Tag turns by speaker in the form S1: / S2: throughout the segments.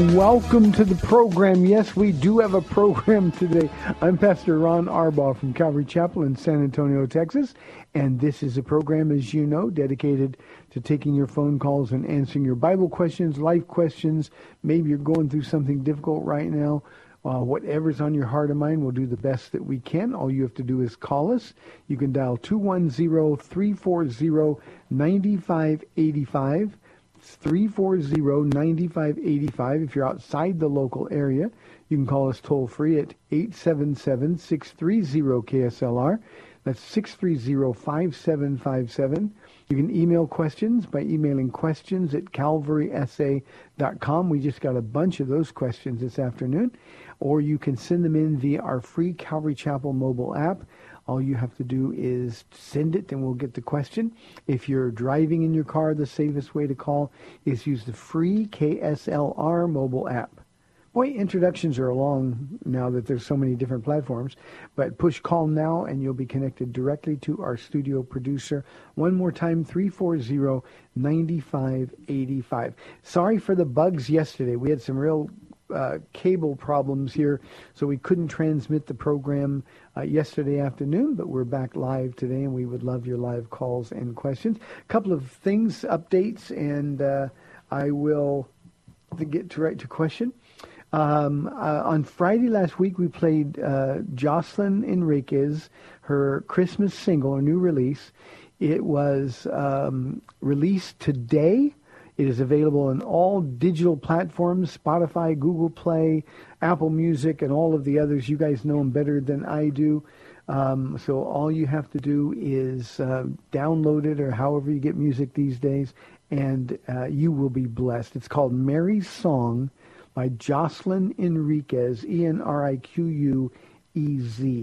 S1: Welcome to the program. Yes, we do have a program today. I'm Pastor Ron Arbaugh from Calvary Chapel in San Antonio, Texas, and this is a program, as you know, dedicated to taking your phone calls and answering your Bible questions, life questions. Maybe you're going through something difficult right now. Uh, whatever's on your heart and mind, we'll do the best that we can. All you have to do is call us. You can dial 210-340-9585. It's 340-9585 if you're outside the local area. You can call us toll free at 877-630-KSLR. That's 630-5757. You can email questions by emailing questions at calvarysa.com. We just got a bunch of those questions this afternoon. Or you can send them in via our free Calvary Chapel mobile app. All you have to do is send it and we'll get the question. If you're driving in your car, the safest way to call is use the free KSLR mobile app. Boy, introductions are long now that there's so many different platforms. But push call now and you'll be connected directly to our studio producer. One more time, 340-9585. Sorry for the bugs yesterday. We had some real uh, cable problems here, so we couldn't transmit the program uh, yesterday afternoon, but we're back live today, and we would love your live calls and questions. A couple of things, updates, and uh, I will get to right to question. Um, uh, on Friday last week, we played uh, Jocelyn Enriquez, her Christmas single, her new release. It was um, released today. It is available on all digital platforms, Spotify, Google Play, Apple Music, and all of the others. You guys know them better than I do. Um, so all you have to do is uh, download it or however you get music these days, and uh, you will be blessed. It's called Mary's Song by Jocelyn Enriquez, E-N-R-I-Q-U-E-Z.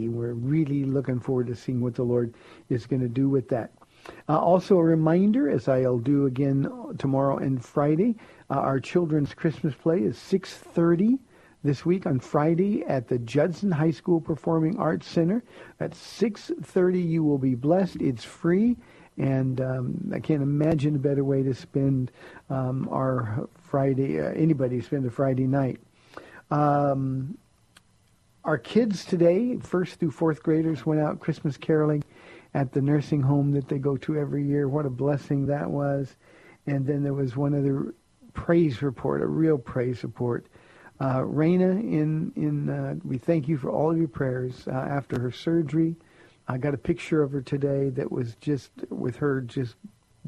S1: We're really looking forward to seeing what the Lord is going to do with that. Uh, also, a reminder, as I'll do again tomorrow and Friday, uh, our children's Christmas play is 6.30 this week on Friday at the Judson High School Performing Arts Center. At 6.30, you will be blessed. It's free, and um, I can't imagine a better way to spend um, our Friday, uh, anybody spend a Friday night. Um, our kids today, first through fourth graders, went out Christmas caroling at the nursing home that they go to every year. What a blessing that was. And then there was one other praise report, a real praise report. Uh, Raina, in, in, uh, we thank you for all of your prayers uh, after her surgery. I got a picture of her today that was just with her just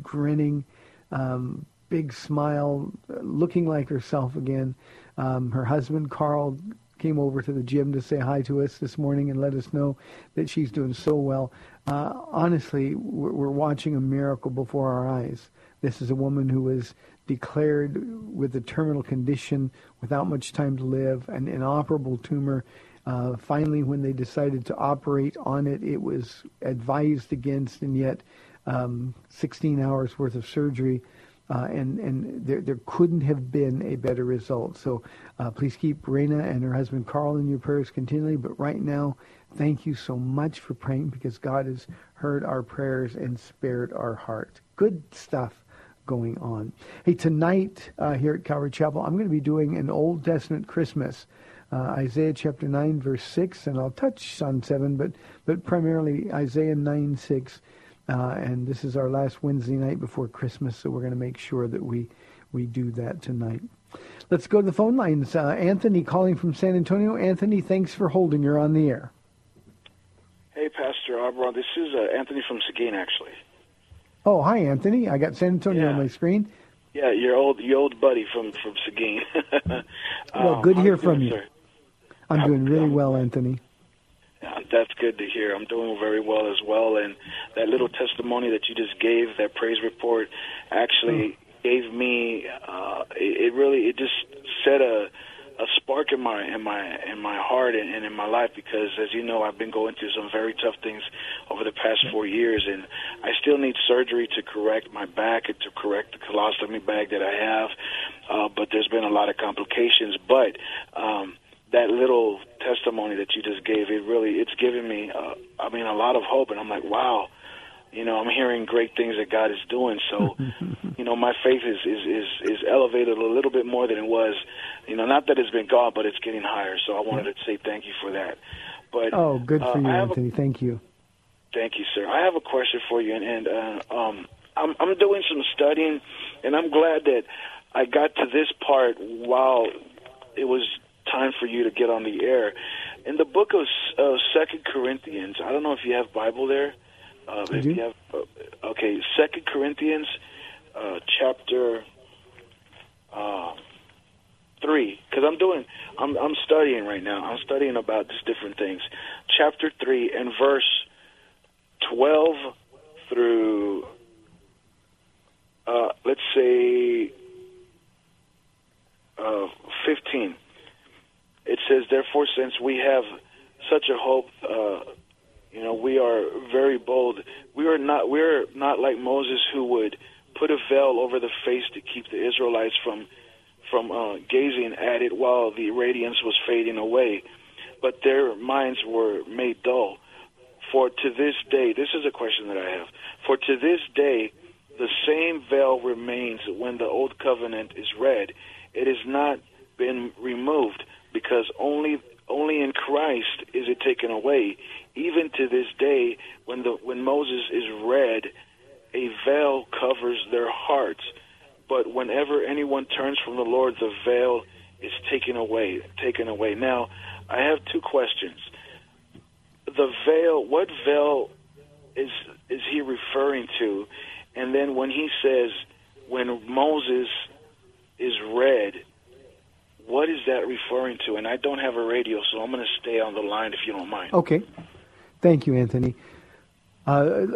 S1: grinning, um, big smile, looking like herself again. Um, her husband, Carl, came over to the gym to say hi to us this morning and let us know that she's doing so well. Uh, honestly, we're, we're watching a miracle before our eyes. This is a woman who was declared with a terminal condition without much time to live, an inoperable tumor. Uh, finally, when they decided to operate on it, it was advised against, and yet um, 16 hours worth of surgery Uh, and and there there couldn't have been a better result. So uh, please keep Raina and her husband Carl in your prayers continually. But right now, thank you so much for praying because God has heard our prayers and spared our heart. Good stuff going on. Hey, tonight uh, here at Calvary Chapel, I'm going to be doing an Old Testament Christmas. Uh, Isaiah chapter 9, verse 6, and I'll touch on 7, but, but primarily Isaiah 9, 6. Uh, and this is our last Wednesday night before Christmas, so we're going to make sure that we, we do that tonight. Let's go to the phone lines. Uh, Anthony calling from San Antonio. Anthony, thanks for holding. You're on the air.
S2: Hey, Pastor Arbron. This is uh, Anthony from Seguin, actually.
S1: Oh, hi, Anthony. I got San Antonio
S2: Yeah.
S1: on my screen.
S2: Yeah, your old your old buddy from from Seguin.
S1: Well,
S2: Um,
S1: good to
S2: how
S1: hear from you.
S2: sir?
S1: I'm- doing really well, Anthony.
S2: Yeah, that's good to hear. I'm doing very well as well, and that little testimony that you just gave, that praise report, actually gave me. Uh, it, it really it just set a a spark in my in my in my heart and, and in my life because, as you know, I've been going through some very tough things over the past four years, and I still need surgery to correct my back and to correct the colostomy bag that I have. Uh, but there's been a lot of complications. But um, that little testimony that you just gave, it really it's given me, uh, I mean, a lot of hope, and I'm like, wow. You know, I'm hearing great things that God is doing. So, you know, my faith is, is is is elevated a little bit more than it was. You know, not that it's been gone, but it's getting higher. So, I wanted to say thank you for that. But
S1: Oh, good
S2: uh,
S1: for you,
S2: I have a-
S1: Anthony. Thank you.
S2: Thank you, sir. I have a question for you, and, and uh, um, I'm, I'm doing some studying, and I'm glad that I got to this part while it was time for you to get on the air. In the book of uh, Second Corinthians, I don't know if you have Bible there. Uh,
S1: I
S2: if you have, uh, okay, Second Corinthians, uh, chapter uh, three, because I'm doing, I'm I'm studying right now. I'm studying about just different things. Chapter three and verse 12 through, uh, let's say, uh, 15. It says, Therefore, since we have such a hope, uh, you know, we are very bold. We are not, we're not like Moses who would put a veil over the face to keep the Israelites from, from uh, gazing at it while the radiance was fading away. But their minds were made dull. For to this day, this is a question that I have. For to this day, the same veil remains when the old covenant is read. It has not been removed because only only in Christ is it taken away. Even to this day, when the when Moses is read, a veil covers their hearts. But whenever anyone turns from the Lord, the veil is taken away. Taken away. Now, I have two questions the veil what veil is is he referring to and then when he says when moses is read that referring to and i don't have a radio so i'm going to stay on the line if you don't mind
S1: Okay. Thank you, Anthony. Uh,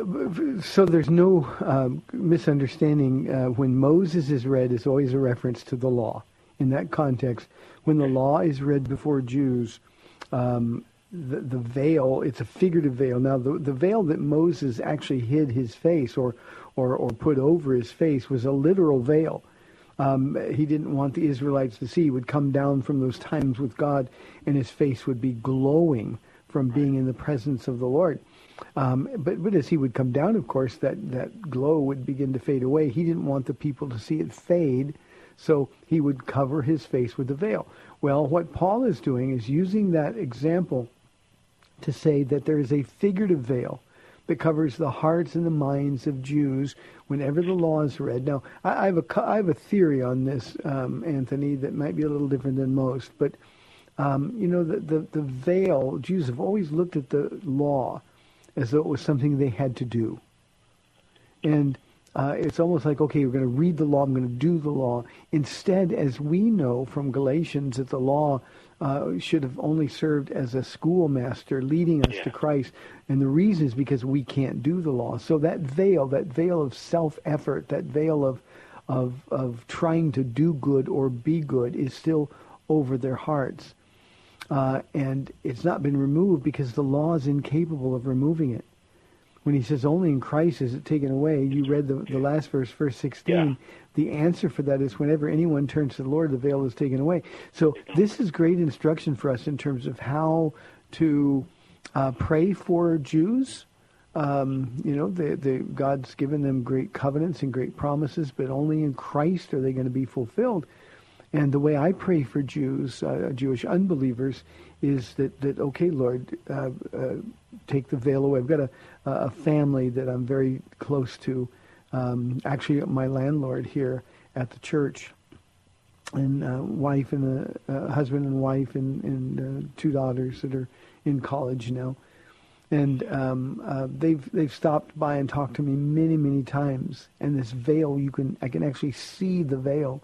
S1: so there's no um, misunderstanding. Uh, when Moses is read, is always a reference to the law. In that context, when the law is read before Jews, um, the, the veil, it's a figurative veil. Now, the, the veil that Moses actually hid his face or, or, or put over his face was a literal veil. Um, he didn't want the Israelites to see. He would come down from those times with God, and his face would be glowing from being in the presence of the Lord. Um, but, but as he would come down, of course, that, that glow would begin to fade away. He didn't want the people to see it fade, so he would cover his face with a veil. Well, what Paul is doing is using that example to say that there is a figurative veil that covers the hearts and the minds of Jews whenever the law is read. Now, I, I have a I have a theory on this, um, Anthony, that might be a little different than most, but um, you know, the, the the veil. Jews have always looked at the law as though it was something they had to do, and uh, it's almost like, okay, we're going to read the law, I'm going to do the law. Instead, as we know from Galatians, that the law uh, should have only served as a schoolmaster leading us
S2: Yeah.
S1: to Christ. And the reason is because we can't do the law. So that veil, that veil of self-effort, that veil of, of, of trying to do good or be good is still over their hearts. Uh, and it's not been removed because the law is incapable of removing it. When he says only in Christ is it taken away, you read the, the last verse, verse 16.
S2: Yeah.
S1: The answer for that is whenever anyone turns to the Lord, the veil is taken away. So this is great instruction for us in terms of how to uh, pray for Jews. Um, you know, the, the, God's given them great covenants and great promises, but only in Christ are they going to be fulfilled. And the way I pray for Jews, uh, Jewish unbelievers, is that, that okay, Lord, uh, uh, take the veil away. I've got a, a family that I'm very close to, um, actually my landlord here at the church, and uh, wife and a, husband and wife and, and uh, two daughters that are in college now. And um, uh, they've they've stopped by and talked to me many many times. And this veil, you can I can actually see the veil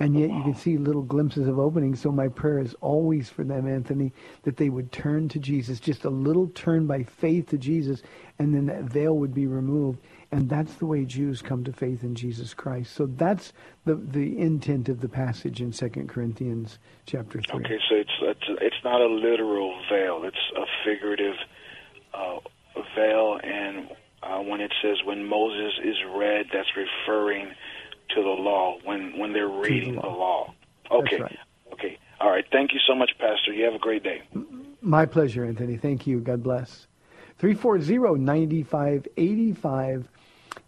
S1: and yet you can see little glimpses of openings. So my prayer is always for them, Anthony, that they would turn to Jesus, just a little turn by faith to Jesus, and then that veil would be removed. And that's the way Jews come to faith in Jesus Christ. So that's the the intent of the passage in Second Corinthians chapter three.
S2: Okay, so it's it's, it's not a literal veil; it's a figurative uh, veil. And uh, when it says when Moses is read, that's referring to the law when when they're reading the law. the law. Okay.
S1: Right.
S2: Okay. All right. Thank you so much, Pastor. You have a great day.
S1: My pleasure, Anthony. Thank you. God bless. 340-9585.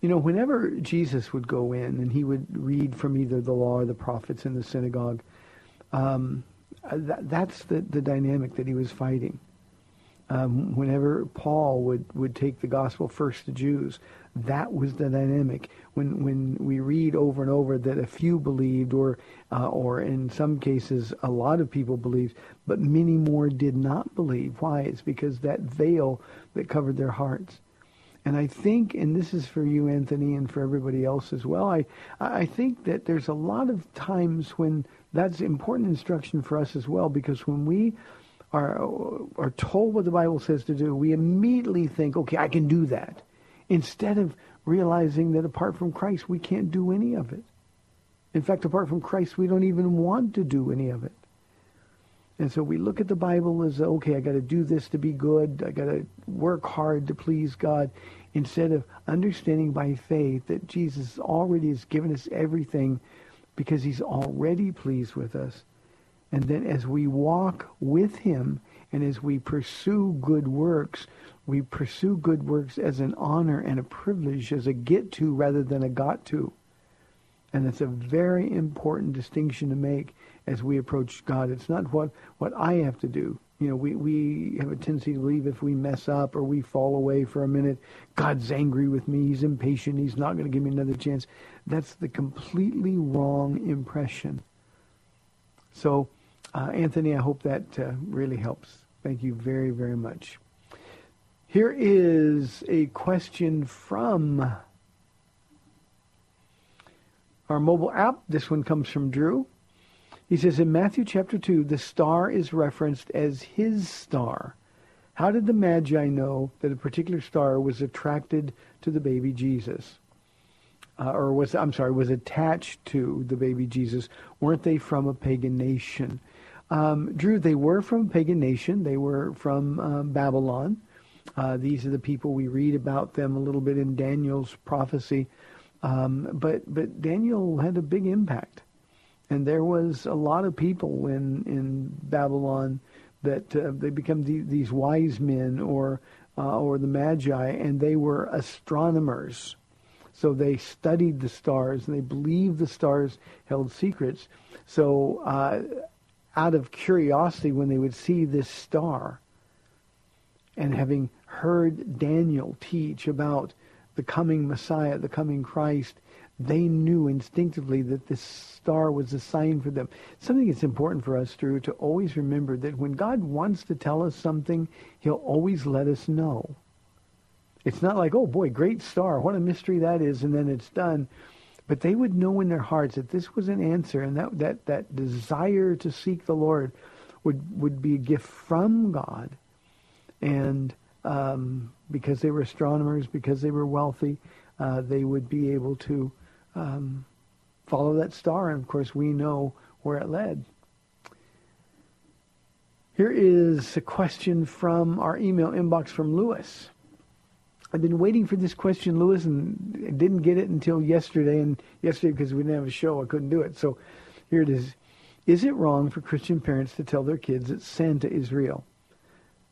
S1: You know, whenever Jesus would go in and he would read from either the law or the prophets in the synagogue, um, that, that's the, the dynamic that he was fighting. Um, whenever Paul would, would take the gospel first to Jews, that was the dynamic. When when we read over and over that a few believed, or uh, or in some cases a lot of people believed, but many more did not believe. Why? It's because that veil that covered their hearts. And I think, and this is for you, Anthony, and for everybody else as well. I I think that there's a lot of times when that's important instruction for us as well, because when we are are told what the Bible says to do, we immediately think, okay, I can do that instead of realizing that apart from Christ, we can't do any of it. In fact, apart from Christ, we don't even want to do any of it. And so we look at the Bible as, okay, I got to do this to be good. I got to work hard to please God. Instead of understanding by faith that Jesus already has given us everything because he's already pleased with us. And then as we walk with him and as we pursue good works, we pursue good works as an honor and a privilege, as a get to rather than a got to. And it's a very important distinction to make as we approach God. It's not what, what I have to do. You know, we, we have a tendency to believe if we mess up or we fall away for a minute, God's angry with me, he's impatient, he's not going to give me another chance. That's the completely wrong impression. So, uh, Anthony, I hope that uh, really helps. Thank you very, very much. Here is a question from our mobile app. This one comes from Drew. He says in Matthew chapter 2, the star is referenced as his star. How did the Magi know that a particular star was attracted to the baby Jesus? Uh, or was, I'm sorry, was attached to the baby Jesus? Weren't they from a pagan nation? Um, Drew, they were from pagan nation. They were from um, Babylon. Uh, these are the people we read about them a little bit in Daniel's prophecy. Um, but but Daniel had a big impact, and there was a lot of people in in Babylon that uh, they become the, these wise men or uh, or the magi, and they were astronomers. So they studied the stars, and they believed the stars held secrets. So uh, out of curiosity, when they would see this star, and having heard Daniel teach about the coming Messiah, the coming Christ, they knew instinctively that this star was a sign for them. Something that's important for us, Drew, to always remember that when God wants to tell us something, he'll always let us know. It's not like, oh boy, great star, what a mystery that is, and then it's done. But they would know in their hearts that this was an answer, and that, that, that desire to seek the Lord would, would be a gift from God. And um, because they were astronomers, because they were wealthy, uh, they would be able to um, follow that star. And of course, we know where it led. Here is a question from our email inbox from Lewis. I've been waiting for this question, Lewis, and didn't get it until yesterday. And yesterday, because we didn't have a show, I couldn't do it. So here it is. Is it wrong for Christian parents to tell their kids that Santa is real?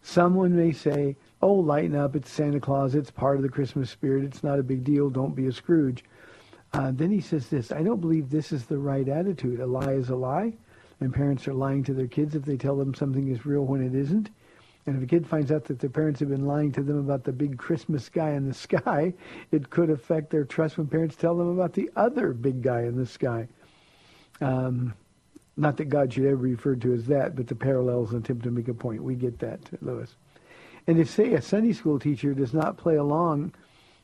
S1: Someone may say, oh, lighten up, it's Santa Claus, it's part of the Christmas spirit, it's not a big deal, don't be a Scrooge. Uh, then he says this, I don't believe this is the right attitude. A lie is a lie, and parents are lying to their kids if they tell them something is real when it isn't. And if a kid finds out that their parents have been lying to them about the big Christmas guy in the sky, it could affect their trust when parents tell them about the other big guy in the sky. Um, not that God should ever be referred to as that, but the parallels attempt to make a point. We get that, Lewis. And if, say, a Sunday school teacher does not play along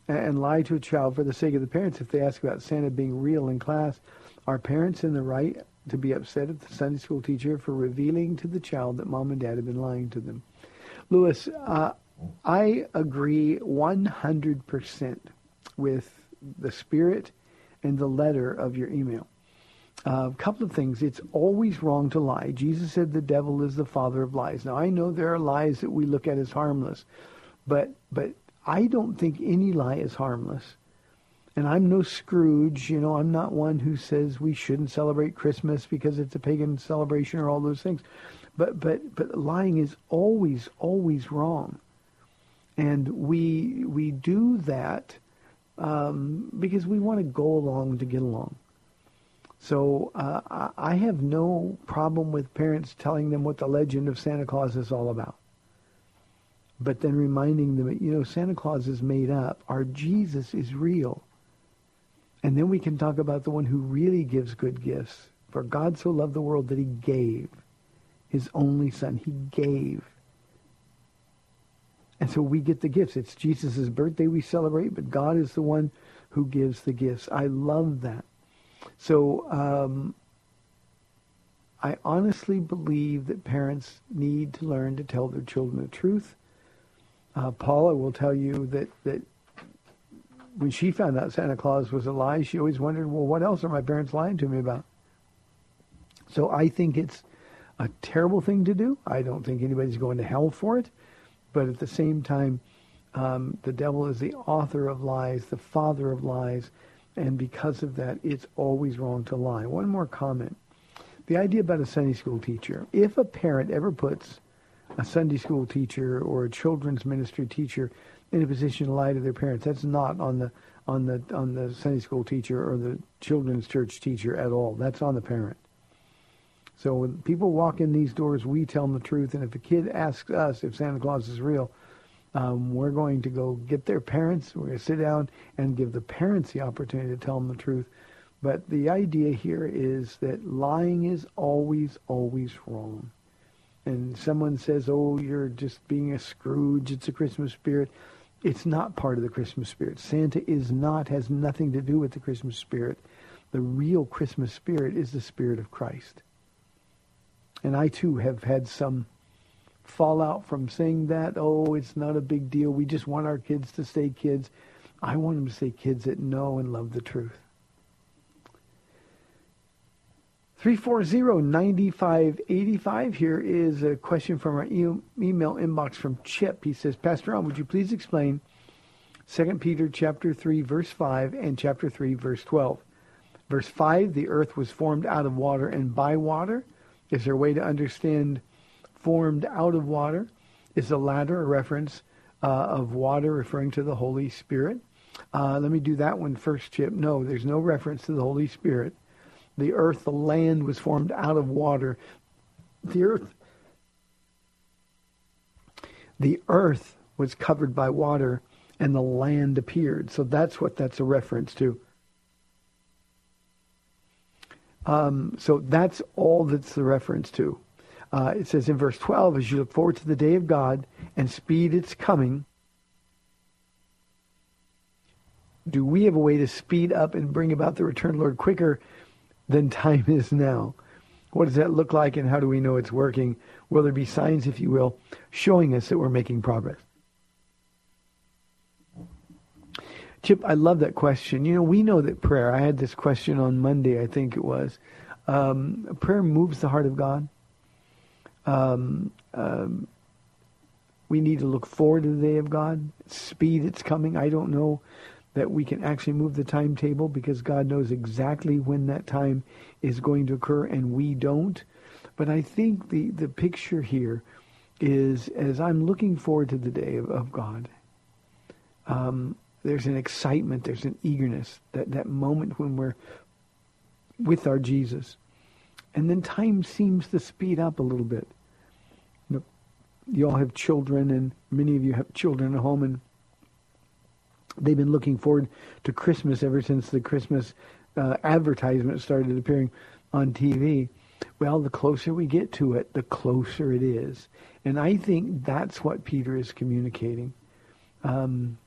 S1: and lie to a child for the sake of the parents if they ask about Santa being real in class, are parents in the right to be upset at the Sunday school teacher for revealing to the child that mom and dad have been lying to them? Lewis, uh, I agree 100% with the spirit and the letter of your email. A uh, couple of things. It's always wrong to lie. Jesus said the devil is the father of lies. Now I know there are lies that we look at as harmless, but but I don't think any lie is harmless. And I'm no Scrooge, you know, I'm not one who says we shouldn't celebrate Christmas because it's a pagan celebration or all those things. But but but lying is always always wrong. And we we do that um, because we want to go along to get along. So uh, I have no problem with parents telling them what the legend of Santa Claus is all about. But then reminding them, you know, Santa Claus is made up. Our Jesus is real. And then we can talk about the one who really gives good gifts. For God so loved the world that he gave his only son. He gave. And so we get the gifts. It's Jesus' birthday we celebrate, but God is the one who gives the gifts. I love that. So um, I honestly believe that parents need to learn to tell their children the truth. Uh, Paula will tell you that, that when she found out Santa Claus was a lie, she always wondered, well, what else are my parents lying to me about? So I think it's a terrible thing to do. I don't think anybody's going to hell for it. But at the same time, um, the devil is the author of lies, the father of lies, and because of that, it's always wrong to lie. One more comment. The idea about a Sunday school teacher. If a parent ever puts a Sunday school teacher or a children's ministry teacher in a position to lie to their parents, that's not on the on the on the Sunday school teacher or the children's church teacher at all. That's on the parent. So when people walk in these doors, we tell them the truth. And if a kid asks us if Santa Claus is real, um, we're going to go get their parents. We're going to sit down and give the parents the opportunity to tell them the truth. But the idea here is that lying is always, always wrong. And someone says, oh, you're just being a Scrooge. It's a Christmas spirit. It's not part of the Christmas spirit. Santa is not, has nothing to do with the Christmas spirit. The real Christmas spirit is the spirit of Christ. And I too have had some fallout from saying that, oh, it's not a big deal. We just want our kids to stay kids. I want them to stay kids that know and love the truth. 340-9585 here is a question from our e- email inbox from Chip. He says, Pastor Ron, would you please explain 2 Peter chapter 3 verse 5 and chapter 3 verse 12? Verse 5, the earth was formed out of water and by water. Is there a way to understand formed out of water. Is the latter a reference uh, of water referring to the Holy Spirit? Uh, let me do that one first, Chip. No, there's no reference to the Holy Spirit. The earth, the land was formed out of water. The earth, the earth was covered by water and the land appeared. So that's what that's a reference to. Um, so that's all that's the reference to. Uh, it says in verse 12, as you look forward to the day of God and speed its coming, do we have a way to speed up and bring about the return, Lord, quicker than time is now? What does that look like and how do we know it's working? Will there be signs, if you will, showing us that we're making progress? Chip, I love that question. You know, we know that prayer, I had this question on Monday, I think it was. Um, prayer moves the heart of God um, um, We need to look forward to the day of God. Speed, it's coming. I don't know that we can actually move the timetable because God knows exactly when that time is going to occur and we don't. But I think the, the picture here is as I'm looking forward to the day of, of God, um, there's an excitement, there's an eagerness, that, that moment when we're with our Jesus. And then time seems to speed up a little bit. You, know, you all have children, and many of you have children at home, and they've been looking forward to Christmas ever since the Christmas uh, advertisement started appearing on TV. Well, the closer we get to it, the closer it is. And I think that's what Peter is communicating. Um,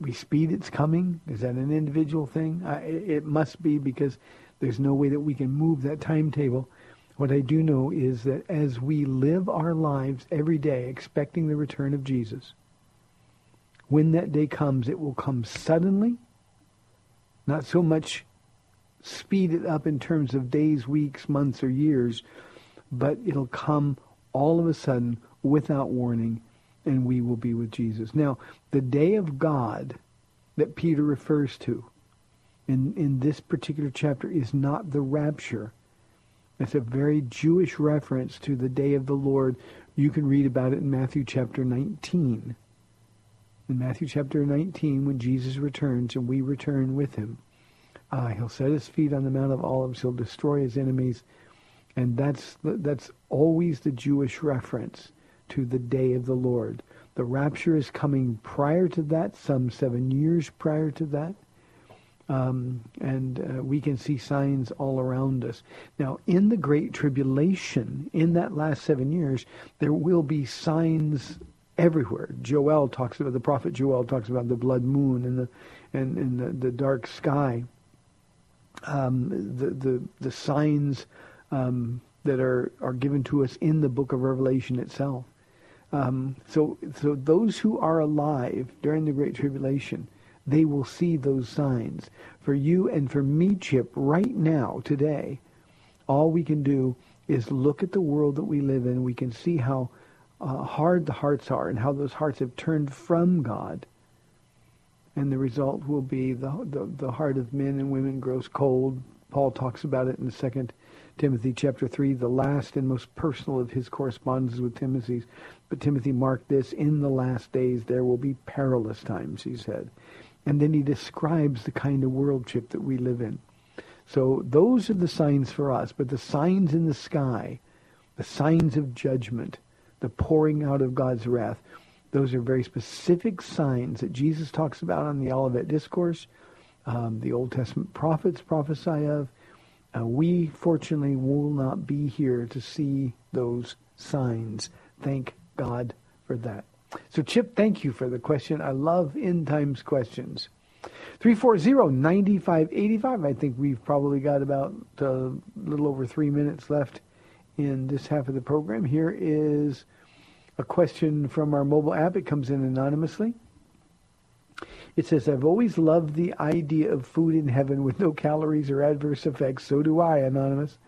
S1: we speed its coming. Is that an individual thing? It, it must be because there's no way that we can move that timetable. What I do know is that as we live our lives every day expecting the return of Jesus, when that day comes, it will come suddenly, not so much speed it up in terms of days, weeks, months, or years, but it'll come all of a sudden without warning, and we will be with Jesus. Now, the day of God that Peter refers to in, in this particular chapter is not the rapture. It's a very Jewish reference to the day of the Lord. You can read about it in Matthew chapter 19. In Matthew chapter 19, when Jesus returns and we return with him, uh, he'll set his feet on the Mount of Olives. He'll destroy his enemies. And that's, that's always the Jewish reference to the day of the Lord. The rapture is coming prior to that, some seven years prior to that. Um, and uh, we can see signs all around us. Now, in the Great Tribulation, in that last seven years, there will be signs everywhere. Joel talks about, the prophet Joel talks about the blood moon and the, and, and the, the dark sky um, the, the, the signs um, that are, are given to us in the book of Revelation itself. Um, so, so those who are alive during the Great Tribulation, they will see those signs. For you and for me, Chip, right now, today, all we can do is look at the world that we live in. We can see how uh, hard the hearts are and how those hearts have turned from God and the result will be the, the, the heart of men and women grows cold. Paul talks about it in the second Timothy chapter 3, the last and most personal of his correspondences with Timothy. But Timothy marked this, in the last days there will be perilous times, he said. And then he describes the kind of worldship that we live in. So those are the signs for us. But the signs in the sky, the signs of judgment, the pouring out of God's wrath, those are very specific signs that Jesus talks about on the Olivet Discourse. Um, the Old Testament prophets prophesy of. Uh, we, fortunately, will not be here to see those signs. Thank God for that. So, Chip, thank you for the question. I love end times questions. 340-9585. I think we've probably got about uh, a little over three minutes left in this half of the program. Here is a question from our mobile app. It comes in anonymously. It says, I've always loved the idea of food in heaven with no calories or adverse effects. So do I, Anonymous.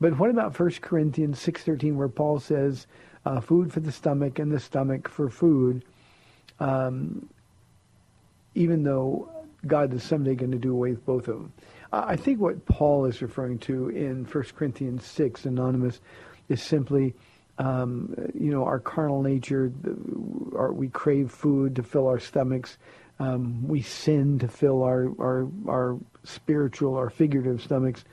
S1: But what about 1 Corinthians 6.13 where Paul says, uh, food for the stomach and the stomach for food, um, even though God is someday going to do away with both of them. I think what Paul is referring to in 1 Corinthians 6, Anonymous, is simply um, you know, our carnal nature, our, we crave food to fill our stomachs. Um, we sin to fill our, our, our spiritual, our figurative stomachs.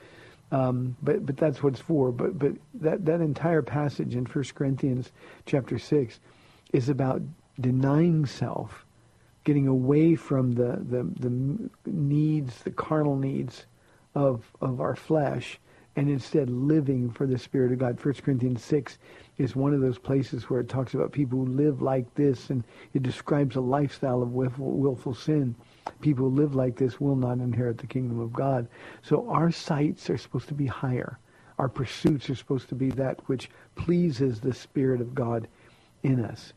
S1: Um, but, but that's what it's for. But, but that, that entire passage in 1 Corinthians chapter 6 is about denying self, getting away from the, the, the needs, the carnal needs of, of our flesh, and instead living for the Spirit of God. 1 Corinthians 6 is one of those places where it talks about people who live like this, and it describes a lifestyle of willful, willful sin. People who live like this will not inherit the kingdom of God. So our sights are supposed to be higher. Our pursuits are supposed to be that which pleases the Spirit of God in us.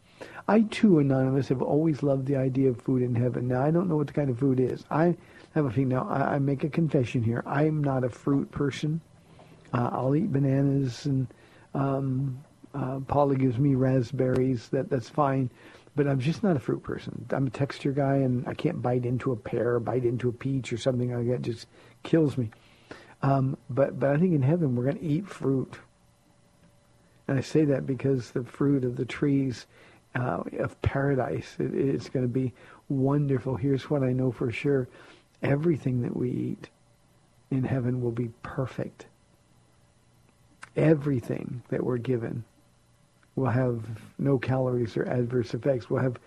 S1: I too, Anonymous, have always loved the idea of food in heaven. Now, I don't know what the kind of food is. I have a thing now. I, I make a confession here. I'm not a fruit person. Uh, I'll eat bananas and um, Uh, Paula gives me raspberries. That that's fine, but I'm just not a fruit person. I'm a texture guy, and I can't bite into a pear, bite into a peach, or something like that. It just kills me. Um, but but I think in heaven we're going to eat fruit, and I say that because the fruit of the trees uh, of paradise it, it's going to be wonderful. Here's what I know for sure: everything that we eat in heaven will be perfect. Everything that we're given will have no calories or adverse effects. We'll have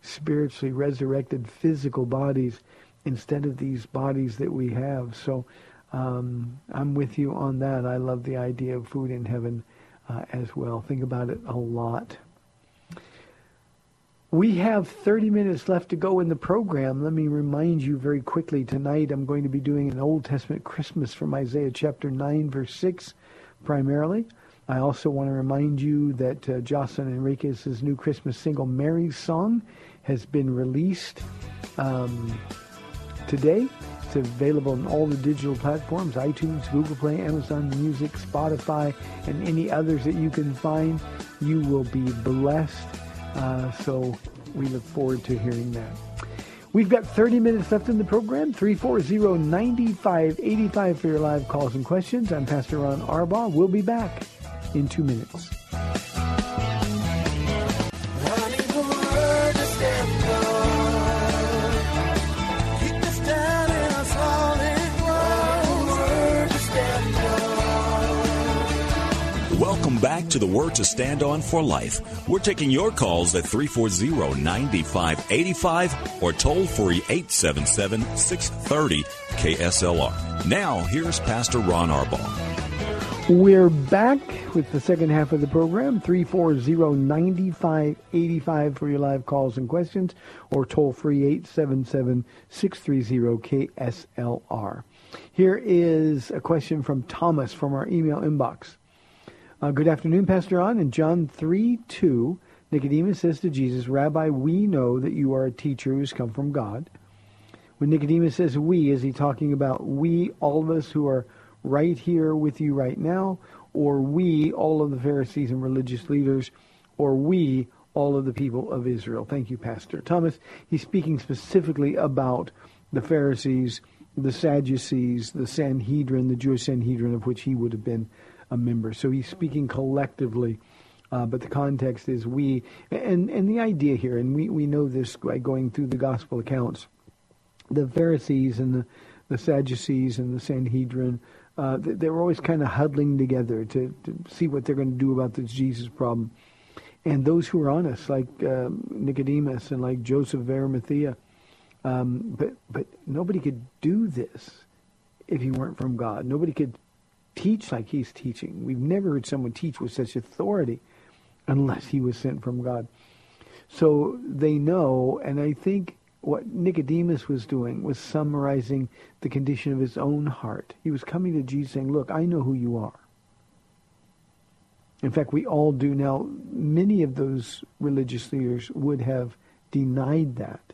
S1: spiritually resurrected physical bodies instead of these bodies that we have. So um, I'm with you on that. I love the idea of food in heaven uh, as well. Think about it a lot. We have 30 minutes left to go in the program. Let me remind you very quickly tonight I'm going to be doing an Old Testament Christmas from Isaiah chapter 9, verse 6 primarily. I also want to remind you that uh, Jocelyn Enriquez's new Christmas single, Mary's Song, has been released um, today. It's available on all the digital platforms, iTunes, Google Play, Amazon Music, Spotify, and any others that you can find. You will be blessed. Uh, so we look forward to hearing that. We've got 30 minutes left in the program. 340-9585 for your live calls and questions. I'm Pastor Ron Arbaugh. We'll be back in two minutes.
S3: Welcome back to the Word to Stand On for Life. We're taking your calls at 340-9585 or toll free 877-630 KSLR. Now, here's Pastor Ron Arbaugh.
S1: We're back with the second half of the program, 340-9585 for your live calls and questions, or toll-free 877-630-KSLR. Here is a question from Thomas from our email inbox. Uh, good afternoon, Pastor Ron. In John 3, 2, Nicodemus says to Jesus, Rabbi, we know that you are a teacher who has come from God. When Nicodemus says we, is he talking about we, all of us who are right here with you right now, or we, all of the Pharisees and religious leaders, or we, all of the people of Israel. Thank you, Pastor. Thomas, he's speaking specifically about the Pharisees, the Sadducees, the Sanhedrin, the Jewish Sanhedrin of which he would have been a member. So he's speaking collectively. Uh, but the context is we, and, and the idea here, and we, we know this by going through the gospel accounts, the Pharisees and the, the Sadducees and the Sanhedrin uh, they were always kind of huddling together to, to see what they're going to do about this Jesus problem. And those who were honest, like um, Nicodemus and like Joseph of Arimathea, um, but but nobody could do this if he weren't from God. Nobody could teach like he's teaching. We've never heard someone teach with such authority unless he was sent from God. So they know, and I think what Nicodemus was doing was summarizing the condition of his own heart. He was coming to Jesus saying, look, I know who you are. In fact, we all do now. Many of those religious leaders would have denied that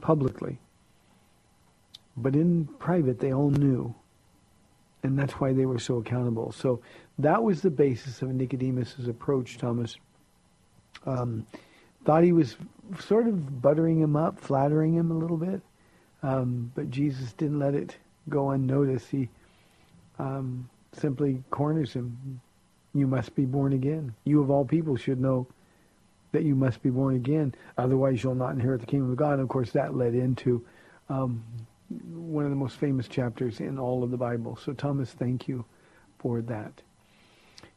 S1: publicly. But in private, they all knew. And that's why they were so accountable. So that was the basis of Nicodemus' approach, Thomas. Um, thought he was sort of buttering him up, flattering him a little bit. Um, but Jesus didn't let it go unnoticed. He um, simply corners him. You must be born again. You of all people should know that you must be born again. Otherwise, you'll not inherit the kingdom of God. And of course, that led into um, one of the most famous chapters in all of the Bible. So, Thomas, thank you for that.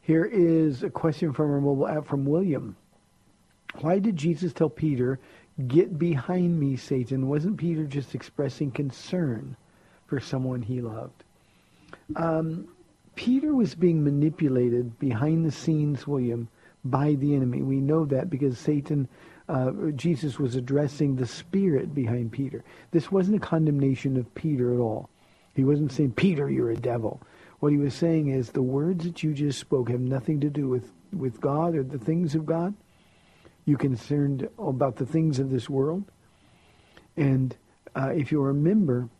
S1: Here is a question from our mobile app from William. Why did Jesus tell Peter, get behind me, Satan? Wasn't Peter just expressing concern for someone he loved? Um, Peter was being manipulated behind the scenes, William, by the enemy. We know that because Satan, uh, Jesus was addressing the spirit behind Peter. This wasn't a condemnation of Peter at all. He wasn't saying, Peter, you're a devil. What he was saying is the words that you just spoke have nothing to do with, with God or the things of God. You concerned about the things of this world. And uh, if you remember,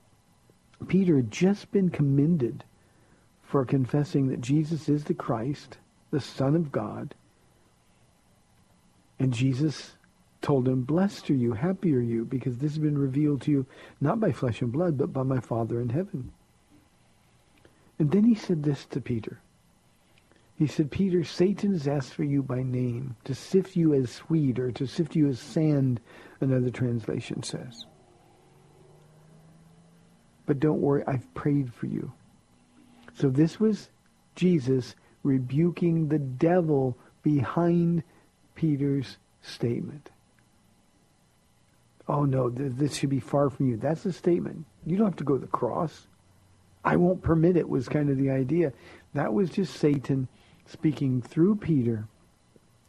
S1: Peter had just been commended for confessing that Jesus is the Christ, the Son of God, And Jesus told him, Blessed are you, happy are you, because this has been revealed to you not by flesh and blood, but by my Father in heaven. And then he said this to Peter. He said, Peter, Satan has asked for you by name, to sift you as wheat, or to sift you as sand, another translation says. But don't worry, I've prayed for you. So this was Jesus rebuking the devil behind Peter's statement. Oh no, this should be far from you. That's a statement. You don't have to go to the cross. I won't permit it was kind of the idea. That was just Satan speaking through Peter,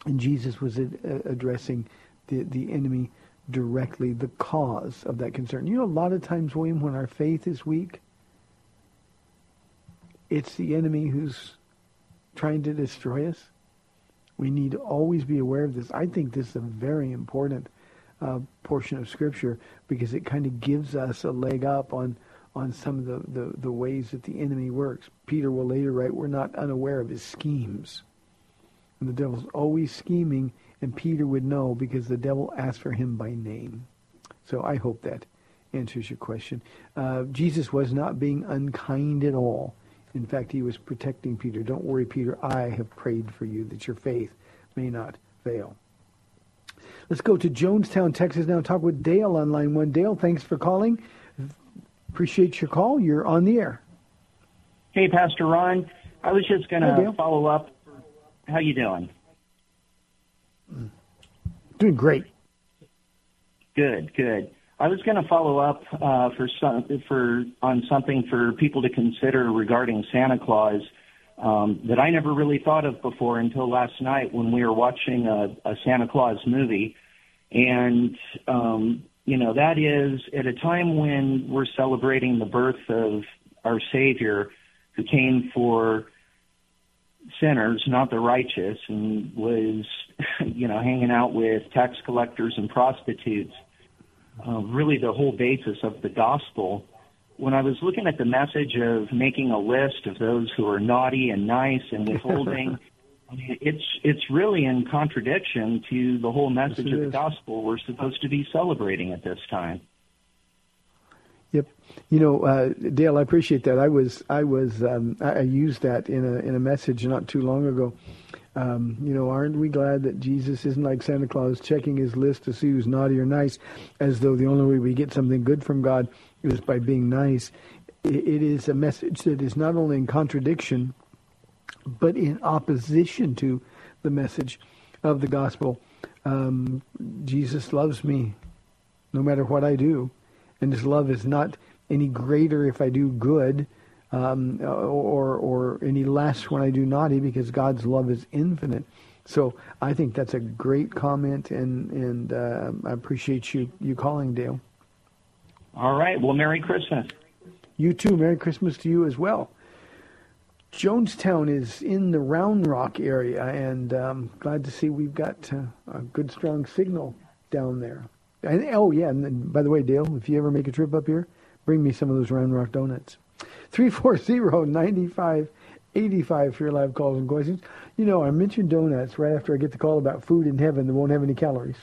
S1: and Jesus was addressing the, the enemy directly, the cause of that concern. You know, a lot of times, William, when our faith is weak, it's the enemy who's trying to destroy us. We need to always be aware of this. I think this is a very important uh, portion of Scripture because it kind of gives us a leg up on on some of the, the, the ways that the enemy works. Peter will later write, we're not unaware of his schemes. And the devil's always scheming, and Peter would know because the devil asked for him by name. So I hope that answers your question. Uh, Jesus was not being unkind at all. In fact, he was protecting Peter. Don't worry, Peter. I have prayed for you that your faith may not fail. Let's go to Jonestown, Texas now. Talk with Dale on line one. Dale, thanks for calling. Appreciate your call. You're on the air.
S4: Hey, Pastor Ron. I was just going to follow up. How you doing?
S1: Doing great.
S4: Good, good. I was going to follow up uh, for some for on something for people to consider regarding Santa Claus um, that I never really thought of before until last night when we were watching a, a Santa Claus movie, and um, you know that is at a time when we're celebrating the birth of our Savior, who came for sinners, not the righteous, and was you know hanging out with tax collectors and prostitutes uh, really the whole basis of the gospel. When I was looking at the message of making a list of those who are naughty and nice and withholding, it's it's really in contradiction to the whole message yes, of the is. gospel we're supposed to be celebrating at this time.
S1: Yep, you know, uh, Dale, I appreciate that. I was I was um, I used that in a in a message not too long ago um, you know, aren't we glad that Jesus isn't like Santa Claus checking his list to see who's naughty or nice, as though the only way we get something good from God is by being nice? It is a message that is not only in contradiction, but in opposition to the message of the gospel. Um, Jesus loves me no matter what I do, and his love is not any greater if I do good um, or, or any less when I do naughty because God's love is infinite. So I think that's a great comment, and, and uh, I appreciate you, you calling, Dale.
S4: All right. Well, Merry Christmas.
S1: You too. Merry Christmas to you as well. Jonestown is in the Round Rock area, and um, glad to see we've got uh, a good, strong signal down there. And, oh, yeah, and then, by the way, Dale, if you ever make a trip up here, bring me some of those Round Rock donuts. 340-9585 for your live calls and questions. You know, I mentioned donuts right after I get the call about food in heaven that won't have any calories.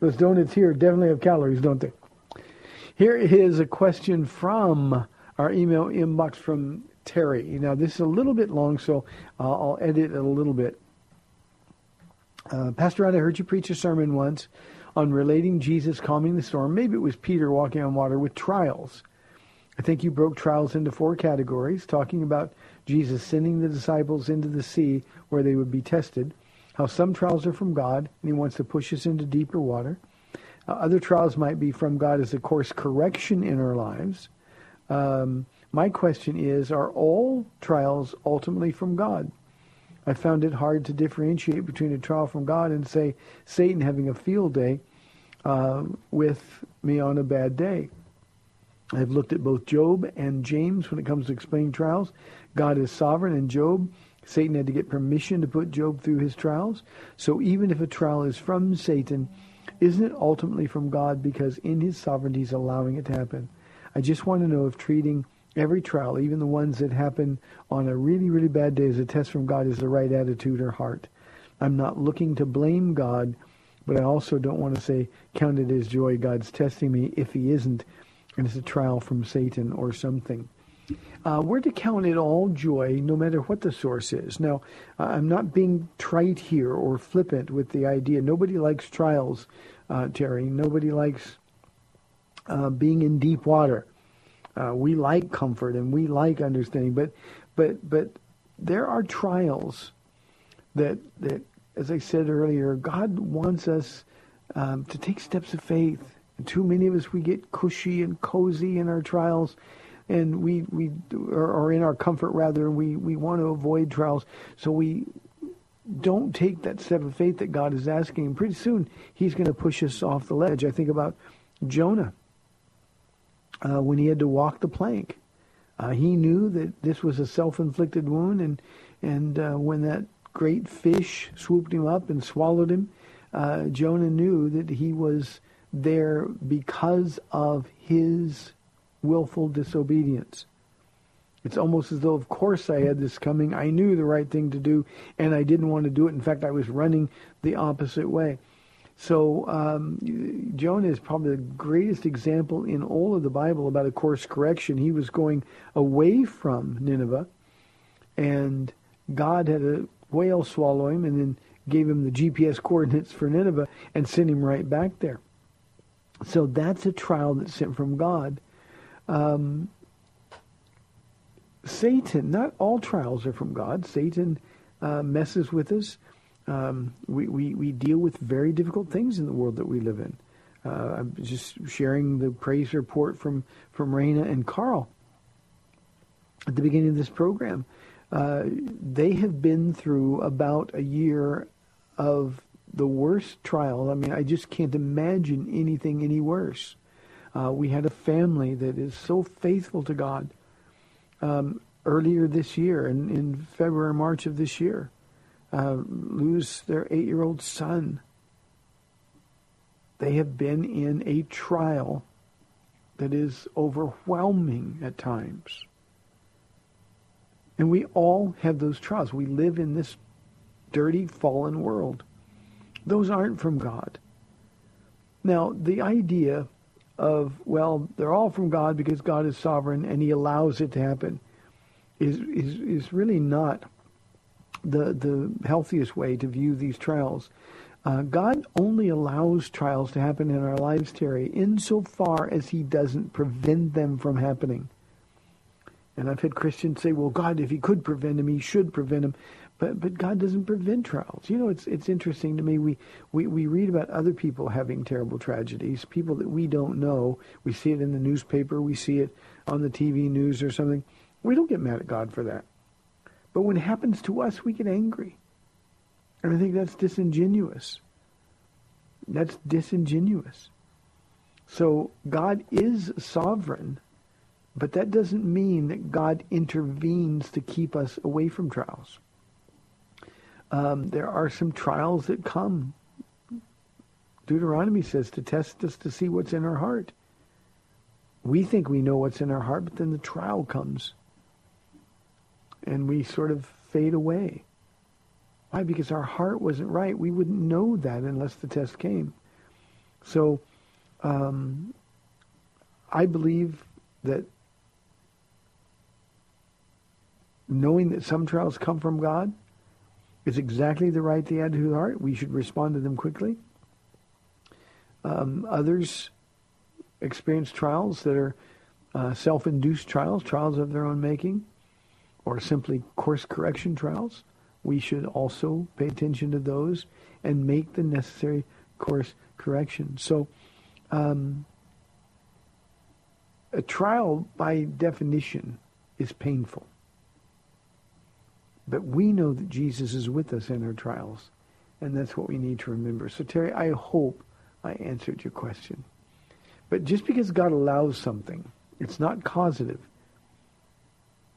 S1: Those donuts here definitely have calories, don't they? Here is a question from our email inbox from Terry. Now, this is a little bit long, so uh, I'll edit it a little bit. Uh, Pastor Ron, I heard you preach a sermon once on relating Jesus calming the storm. Maybe it was Peter walking on water with trials. I think you broke trials into four categories, talking about Jesus sending the disciples into the sea where they would be tested, how some trials are from God, and he wants to push us into deeper water. Uh, other trials might be from God as a course correction in our lives. Um, my question is, are all trials ultimately from God? I found it hard to differentiate between a trial from God and, say, Satan having a field day uh, with me on a bad day. I've looked at both Job and James when it comes to explaining trials. God is sovereign, and Job, Satan had to get permission to put Job through his trials. So even if a trial is from Satan, isn't it ultimately from God because in his sovereignty he's allowing it to happen? I just want to know if treating every trial, even the ones that happen on a really, really bad day is a test from God, is the right attitude or heart. I'm not looking to blame God, but I also don't want to say, count it as joy, God's testing me, if he isn't, and it's a trial from Satan or something. Uh, we're to count it all joy, no matter what the source is. Now, I'm not being trite here or flippant with the idea. Nobody likes trials, uh, Terry. Nobody likes uh, being in deep water. Uh, we like comfort and we like understanding, but but but there are trials that that, as I said earlier, God wants us um, to take steps of faith. And too many of us we get cushy and cozy in our trials, and we we or, in our comfort rather. and We we want to avoid trials, so we don't take that step of faith that God is asking. And pretty soon He's going to push us off the ledge. I think about Jonah uh, when he had to walk the plank. Uh, he knew that this was a self-inflicted wound, and and uh, when that great fish swooped him up and swallowed him, uh, Jonah knew that he was there because of his willful disobedience. It's almost as though, of course, I had this coming. I knew the right thing to do, and I didn't want to do it. In fact, I was running the opposite way. So um, Jonah is probably the greatest example in all of the Bible about a course correction. He was going away from Nineveh, and God had a whale swallow him, and then gave him the GPS coordinates for Nineveh and sent him right back there. So that's a trial that's sent from God. Um, Satan, not all trials are from God. Satan uh, messes with us. Um, we, we, we deal with very difficult things in the world that we live in. Uh, I'm just sharing the praise report from, from Raina and Carl at the beginning of this program. Uh, they have been through about a year of the worst trial. I mean, I just can't imagine anything any worse. Uh, we had a family that is so faithful to God um, earlier this year, in, in February, March of this year uh, lose their eight year old son. They have been in a trial that is overwhelming at times. And we all have those trials. We live in this dirty, fallen world. Those aren't from God. Now, the idea of, well, they're all from God because God is sovereign and he allows it to happen is, is, is really not the, the healthiest way to view these trials. Uh, God only allows trials to happen in our lives, Terry, insofar as he doesn't prevent them from happening. And I've had Christians say, well, God, if he could prevent them, he should prevent them. But, but God doesn't prevent trials. You know, it's, it's interesting to me. We, we, we read about other people having terrible tragedies, people that we don't know. We see it in the newspaper. We see it on the TV news or something. We don't get mad at God for that. But when it happens to us, we get angry. And I think that's disingenuous. That's disingenuous. So God is sovereign, but that doesn't mean that God intervenes to keep us away from trials. Um, there are some trials that come. Deuteronomy says to test us to see what's in our heart. We think we know what's in our heart, but then the trial comes and we sort of fade away. Why? Because our heart wasn't right. We wouldn't know that unless the test came. So um, I believe that knowing that some trials come from God is exactly the right attitude of the heart. We should respond to them quickly. Um, others experience trials that are uh, self-induced trials, trials of their own making or simply course correction trials, we should also pay attention to those and make the necessary course correction. So, um, a trial, by definition, is painful. But we know that Jesus is with us in our trials, and that's what we need to remember. So, Terry, I hope I answered your question. But just because God allows something, it's not causative.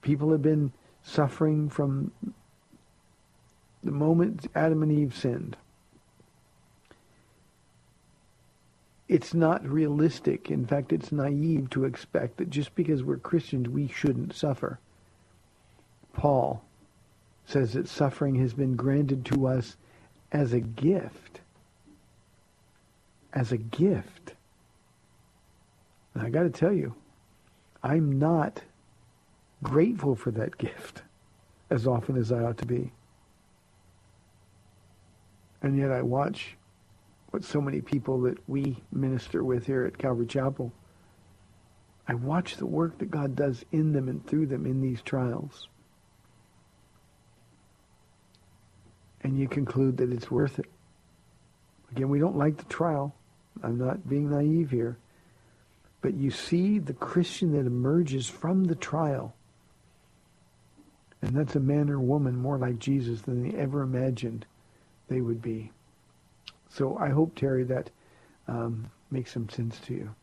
S1: People have been suffering from the moment Adam and Eve sinned. It's not realistic. In fact, it's naive to expect that just because we're Christians, we shouldn't suffer. Paul says that suffering has been granted to us as a gift. As a gift. And I got to tell you, I'm not grateful for that gift as often as I ought to be. And yet I watch what so many people that we minister with here at Calvary Chapel, I watch the work that God does in them and through them in these trials. And you conclude that it's worth it. Again, we don't like the trial. I'm not being naive here. But you see the Christian that emerges from the trial. And that's a man or woman more like Jesus than they ever imagined they would be. So I hope, Terry, that um, makes some sense to you.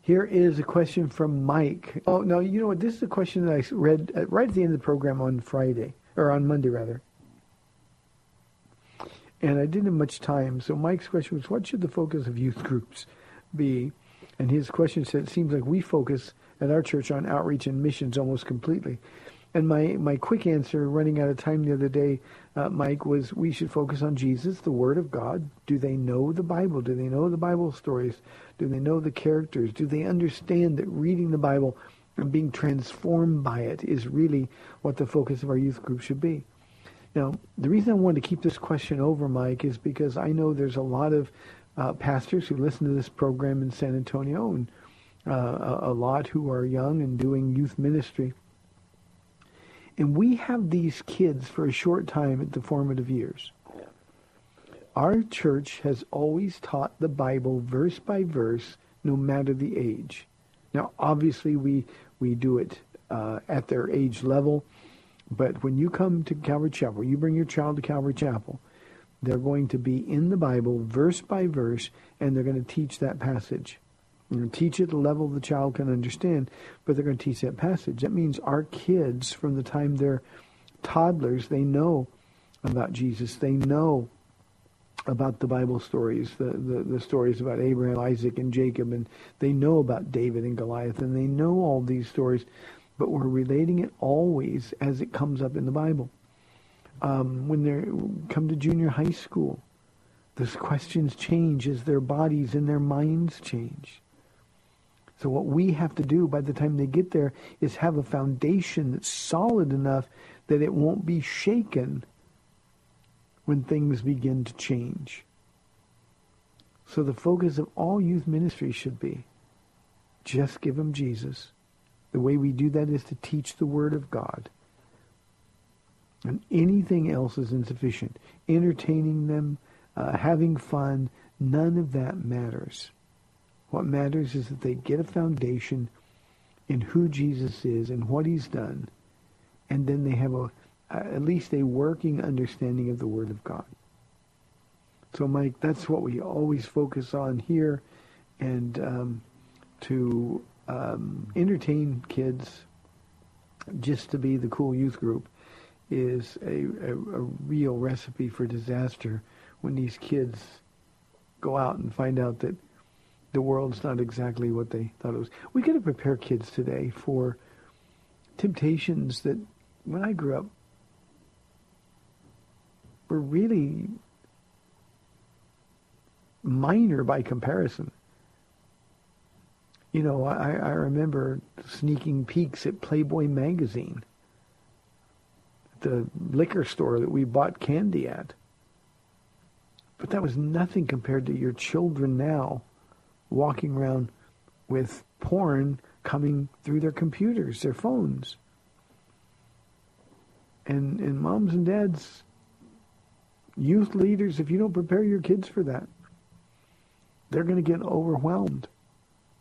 S1: Here is a question from Mike. Oh, no, you know what? This is a question that I read at, right at the end of the program on Friday, or on Monday, rather. And I didn't have much time. So Mike's question was, what should the focus of youth groups be? And his question said, it seems like we focus at our church on outreach and missions almost completely. And my, my quick answer, running out of time the other day, uh, Mike, was we should focus on Jesus, the Word of God. Do they know the Bible? Do they know the Bible stories? Do they know the characters? Do they understand that reading the Bible and being transformed by it is really what the focus of our youth group should be? Now, the reason I wanted to keep this question over, Mike, is because I know there's a lot of uh, pastors who listen to this program in San Antonio and uh, a, a lot who are young and doing youth ministry. And we have these kids for a short time at the formative years. Our church has always taught the Bible verse by verse, no matter the age. Now, obviously, we, we do it uh, at their age level. But when you come to Calvary Chapel, you bring your child to Calvary Chapel, they're going to be in the Bible verse by verse, and they're going to teach that passage. Teach it at a level the child can understand, but they're going to teach that passage. That means our kids, from the time they're toddlers, they know about Jesus. They know about the Bible stories, the, the, the, stories about Abraham, Isaac, and Jacob, and they know about David and Goliath, and they know all these stories, but we're relating it always as it comes up in the Bible. Um, when they come to junior high school, those questions change as their bodies and their minds change. So what we have to do by the time they get there is have a foundation that's solid enough that it won't be shaken when things begin to change. So the focus of all youth ministry should be just give them Jesus. The way we do that is to teach the Word of God. And anything else is insufficient. Entertaining them, uh, having fun, none of that matters. What matters is that they get a foundation in who Jesus is and what he's done, and then they have a at least a working understanding of the Word of God. So, Mike, that's what we always focus on here, and um, to um, entertain kids, just to be the cool youth group, is a, a, a real recipe for disaster when these kids go out and find out that the world's not exactly what they thought it was. We got to prepare kids today for temptations that when I grew up were really minor by comparison. You know, I, I remember sneaking peeks at Playboy magazine, the liquor store that we bought candy at. But that was nothing compared to your children now walking around with porn coming through their computers, their phones. And, and moms and dads, youth leaders, if you don't prepare your kids for that, they're going to get overwhelmed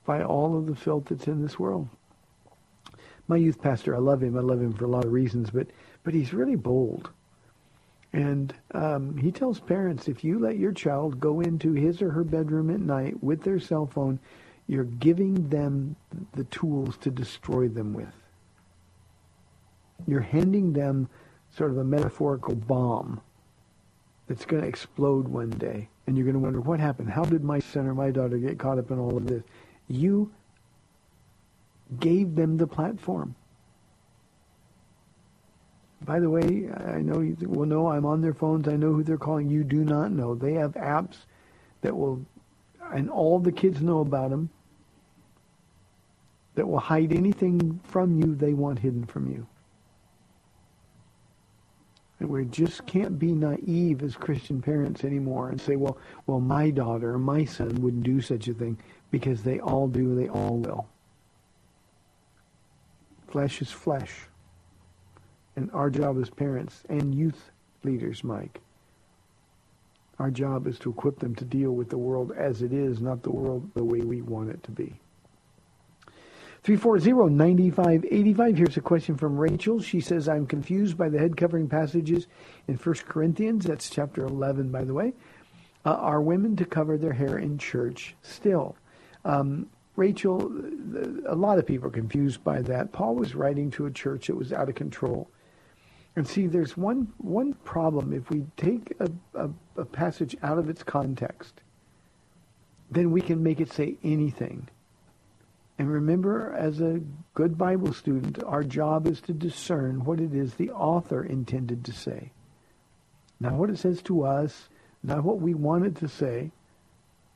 S1: by all of the filth that's in this world. My youth pastor, I love him. I love him for a lot of reasons, but but he's really bold. And um, he tells parents, if you let your child go into his or her bedroom at night with their cell phone, you're giving them the tools to destroy them with. You're handing them sort of a metaphorical bomb that's going to explode one day. And you're going to wonder, what happened? How did my son or my daughter get caught up in all of this? You gave them the platform by the way, I know you think, well, no, I'm on their phones. I know who they're calling. You do not know. They have apps that will, and all the kids know about them, that will hide anything from you they want hidden from you. And we just can't be naive as Christian parents anymore and say, well, well, my daughter my son wouldn't do such a thing because they all do, they all will. Flesh is flesh. And our job as parents and youth leaders, Mike, our job is to equip them to deal with the world as it is, not the world the way we want it to be. 340-9585. Here's a question from Rachel. She says, I'm confused by the head covering passages in 1 Corinthians. That's chapter 11, by the way. Uh, are women to cover their hair in church still? Um, Rachel, a lot of people are confused by that. Paul was writing to a church that was out of control. And see, there's one, one problem. If we take a, a, a passage out of its context, then we can make it say anything. And remember, as a good Bible student, our job is to discern what it is the author intended to say. Not what it says to us, not what we want it to say,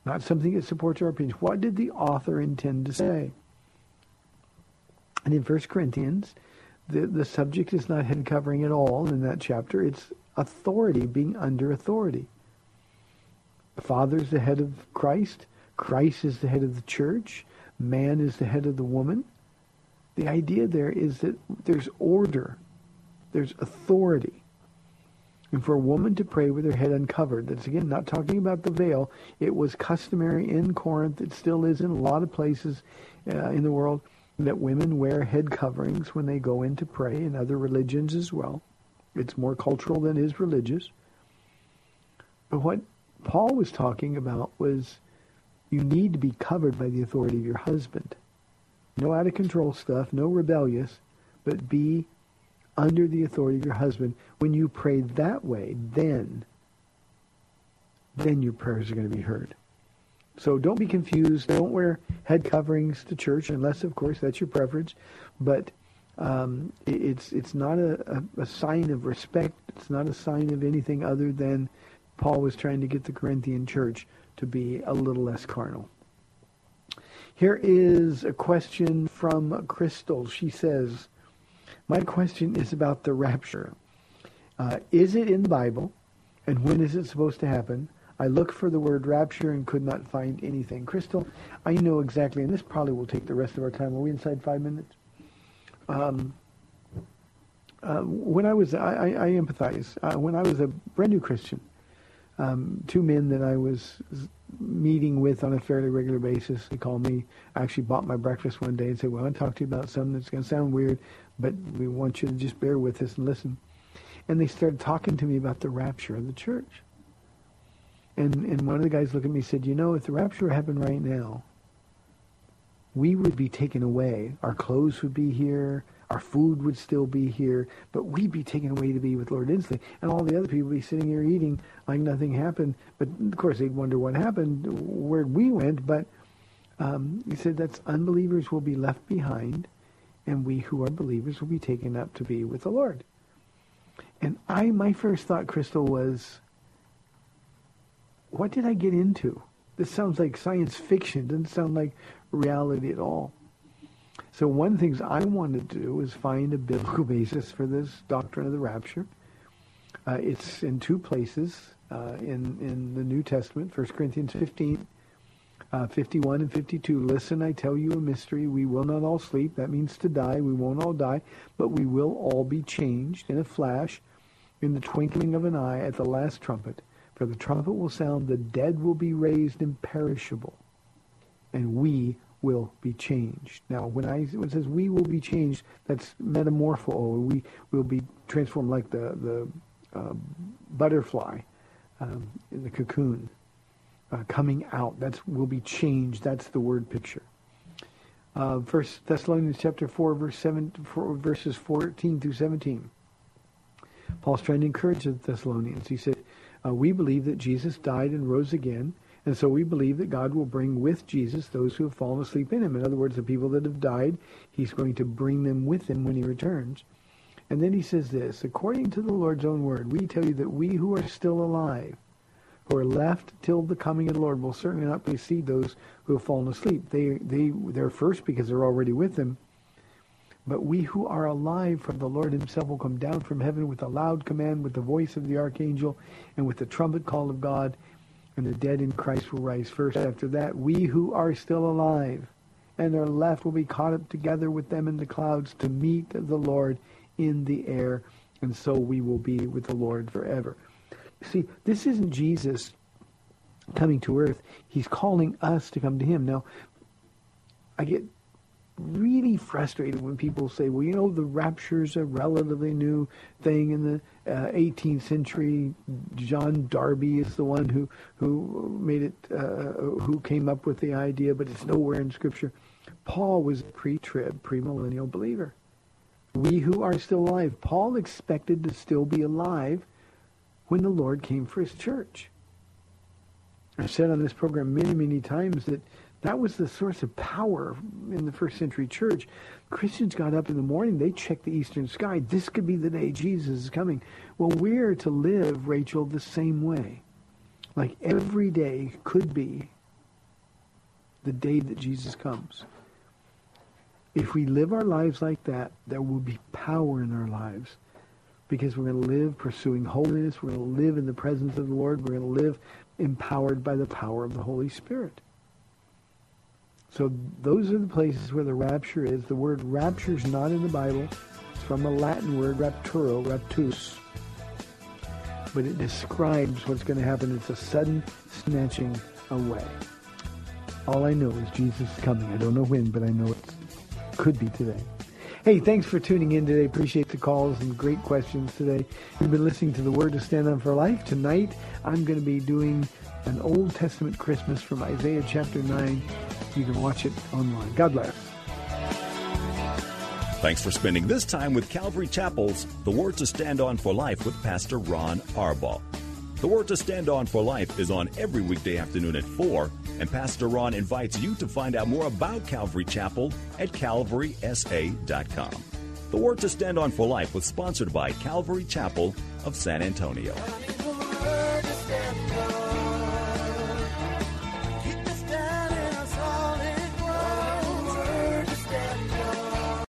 S1: not something that supports our opinion. What did the author intend to say? And in 1 Corinthians, the, the subject is not head covering at all in that chapter. It's authority, being under authority. The Father is the head of Christ. Christ is the head of the church man is the head of the woman. The idea there is that there's order, there's authority. And for a woman to pray with her head uncovered, that's again not talking about the veil. It was customary in Corinth, it still is in a lot of places uh, in the world, that women wear head coverings when they go in to pray, in other religions as well. It's more cultural than it is religious. But what Paul was talking about was you need to be covered by the authority of your husband. No out of control stuff, no rebellious, but be under the authority of your husband. When you pray that way, then, then your prayers are going to be heard. So don't be confused. Don't wear head coverings to church unless, of course, that's your preference. But um, it's it's not a, a, sign of respect. It's not a sign of anything other than Paul was trying to get the Corinthian church to be a little less carnal. Here is a question from Crystal. She says, my question is about the rapture. Uh, is it in the Bible? And when is it supposed to happen? I looked for the word rapture and could not find anything. Crystal, I know exactly, and this probably will take the rest of our time. Are we inside five minutes? Um, uh, when I was, I, I, I empathize. Uh, when I was a brand new Christian, um, two men that I was meeting with on a fairly regular basis. They called me. I actually bought my breakfast one day and said, well, I want to talk to you about something that's going to sound weird, but we want you to just bear with us and listen. And they started talking to me about the rapture of the church. And, and one of the guys looked at me and said, you know, if the rapture happened right now, we would be taken away. Our clothes would be here. Our food would still be here, but we'd be taken away to be with Lord instantly. And all the other people would be sitting here eating like nothing happened. But of course, they'd wonder what happened, where we went. But um, he said that unbelievers will be left behind, and we who are believers will be taken up to be with the Lord. And I, my first thought, Crystal, was, what did I get into? This sounds like science fiction. It doesn't sound like reality at all. So one of the things I wanted to do was find a biblical basis for this doctrine of the rapture. Uh, it's in two places uh, in, in the New Testament, 1 Corinthians 15, uh, 51 and 52. Listen, I tell you a mystery. We will not all sleep. That means to die. We won't all die, but we will all be changed in a flash, in the twinkling of an eye, at the last trumpet. For the trumpet will sound, the dead will be raised imperishable, and we will be changed. Now, when I when it says we will be changed, that's metamorpho. We will be transformed like the the uh, butterfly um, in the cocoon uh, coming out. That's will be changed. That's the word picture. Uh, Thessalonians chapter four, verse seven, four, verses fourteen through seventeen. Paul's trying to encourage the Thessalonians. He said, uh, "We believe that Jesus died and rose again." And so we believe that God will bring with Jesus those who have fallen asleep in him. In other words, the people that have died, he's going to bring them with him when he returns. And then he says this, according to the Lord's own word, we tell you that we who are still alive, who are left till the coming of the Lord, will certainly not precede those who have fallen asleep. They, they, they're first because they're already with him. But we who are alive from the Lord himself will come down from heaven with a loud command, with the voice of the archangel, and with the trumpet call of God, and the dead in Christ will rise first. After that, we who are still alive and are left will be caught up together with them in the clouds to meet the Lord in the air, and so we will be with the Lord forever. See, this isn't Jesus coming to earth. He's calling us to come to him. Now, I get really frustrated when people say, well, you know, the rapture is a relatively new thing in the uh, 18th century. John Darby is the one who, who made it, uh, who came up with the idea, but it's nowhere in Scripture. Paul was a pre-trib, premillennial believer. We who are still alive, Paul expected to still be alive when the Lord came for his church. I've said on this program many, many times that that was the source of power in the first century church. Christians got up in the morning, they checked the eastern sky. This could be the day Jesus is coming. Well, we're to live, Rachel, the same way. Like every day could be the day that Jesus comes. If we live our lives like that, there will be power in our lives because we're going to live pursuing holiness. We're going to live in the presence of the Lord. We're going to live empowered by the power of the Holy Spirit. So those are the places where the rapture is. The word rapture is not in the Bible. It's from a Latin word, rapturo, raptus. But it describes what's going to happen. It's a sudden snatching away. All I know is Jesus is coming. I don't know when, but I know it could be today. Hey, thanks for tuning in today. Appreciate the calls and great questions today. You've been listening to the Word to Stand on for Life. Tonight, I'm going to be doing an Old Testament Christmas from Isaiah chapter 9. You can watch it online. God bless.
S3: Thanks for spending this time with Calvary Chapel's The Word to Stand On for Life with Pastor Ron Arbaugh. The Word to Stand On for Life is on every weekday afternoon at 4, and Pastor Ron invites you to find out more about Calvary Chapel at calvarysa.com. The Word to Stand On for Life was sponsored by Calvary Chapel of San Antonio.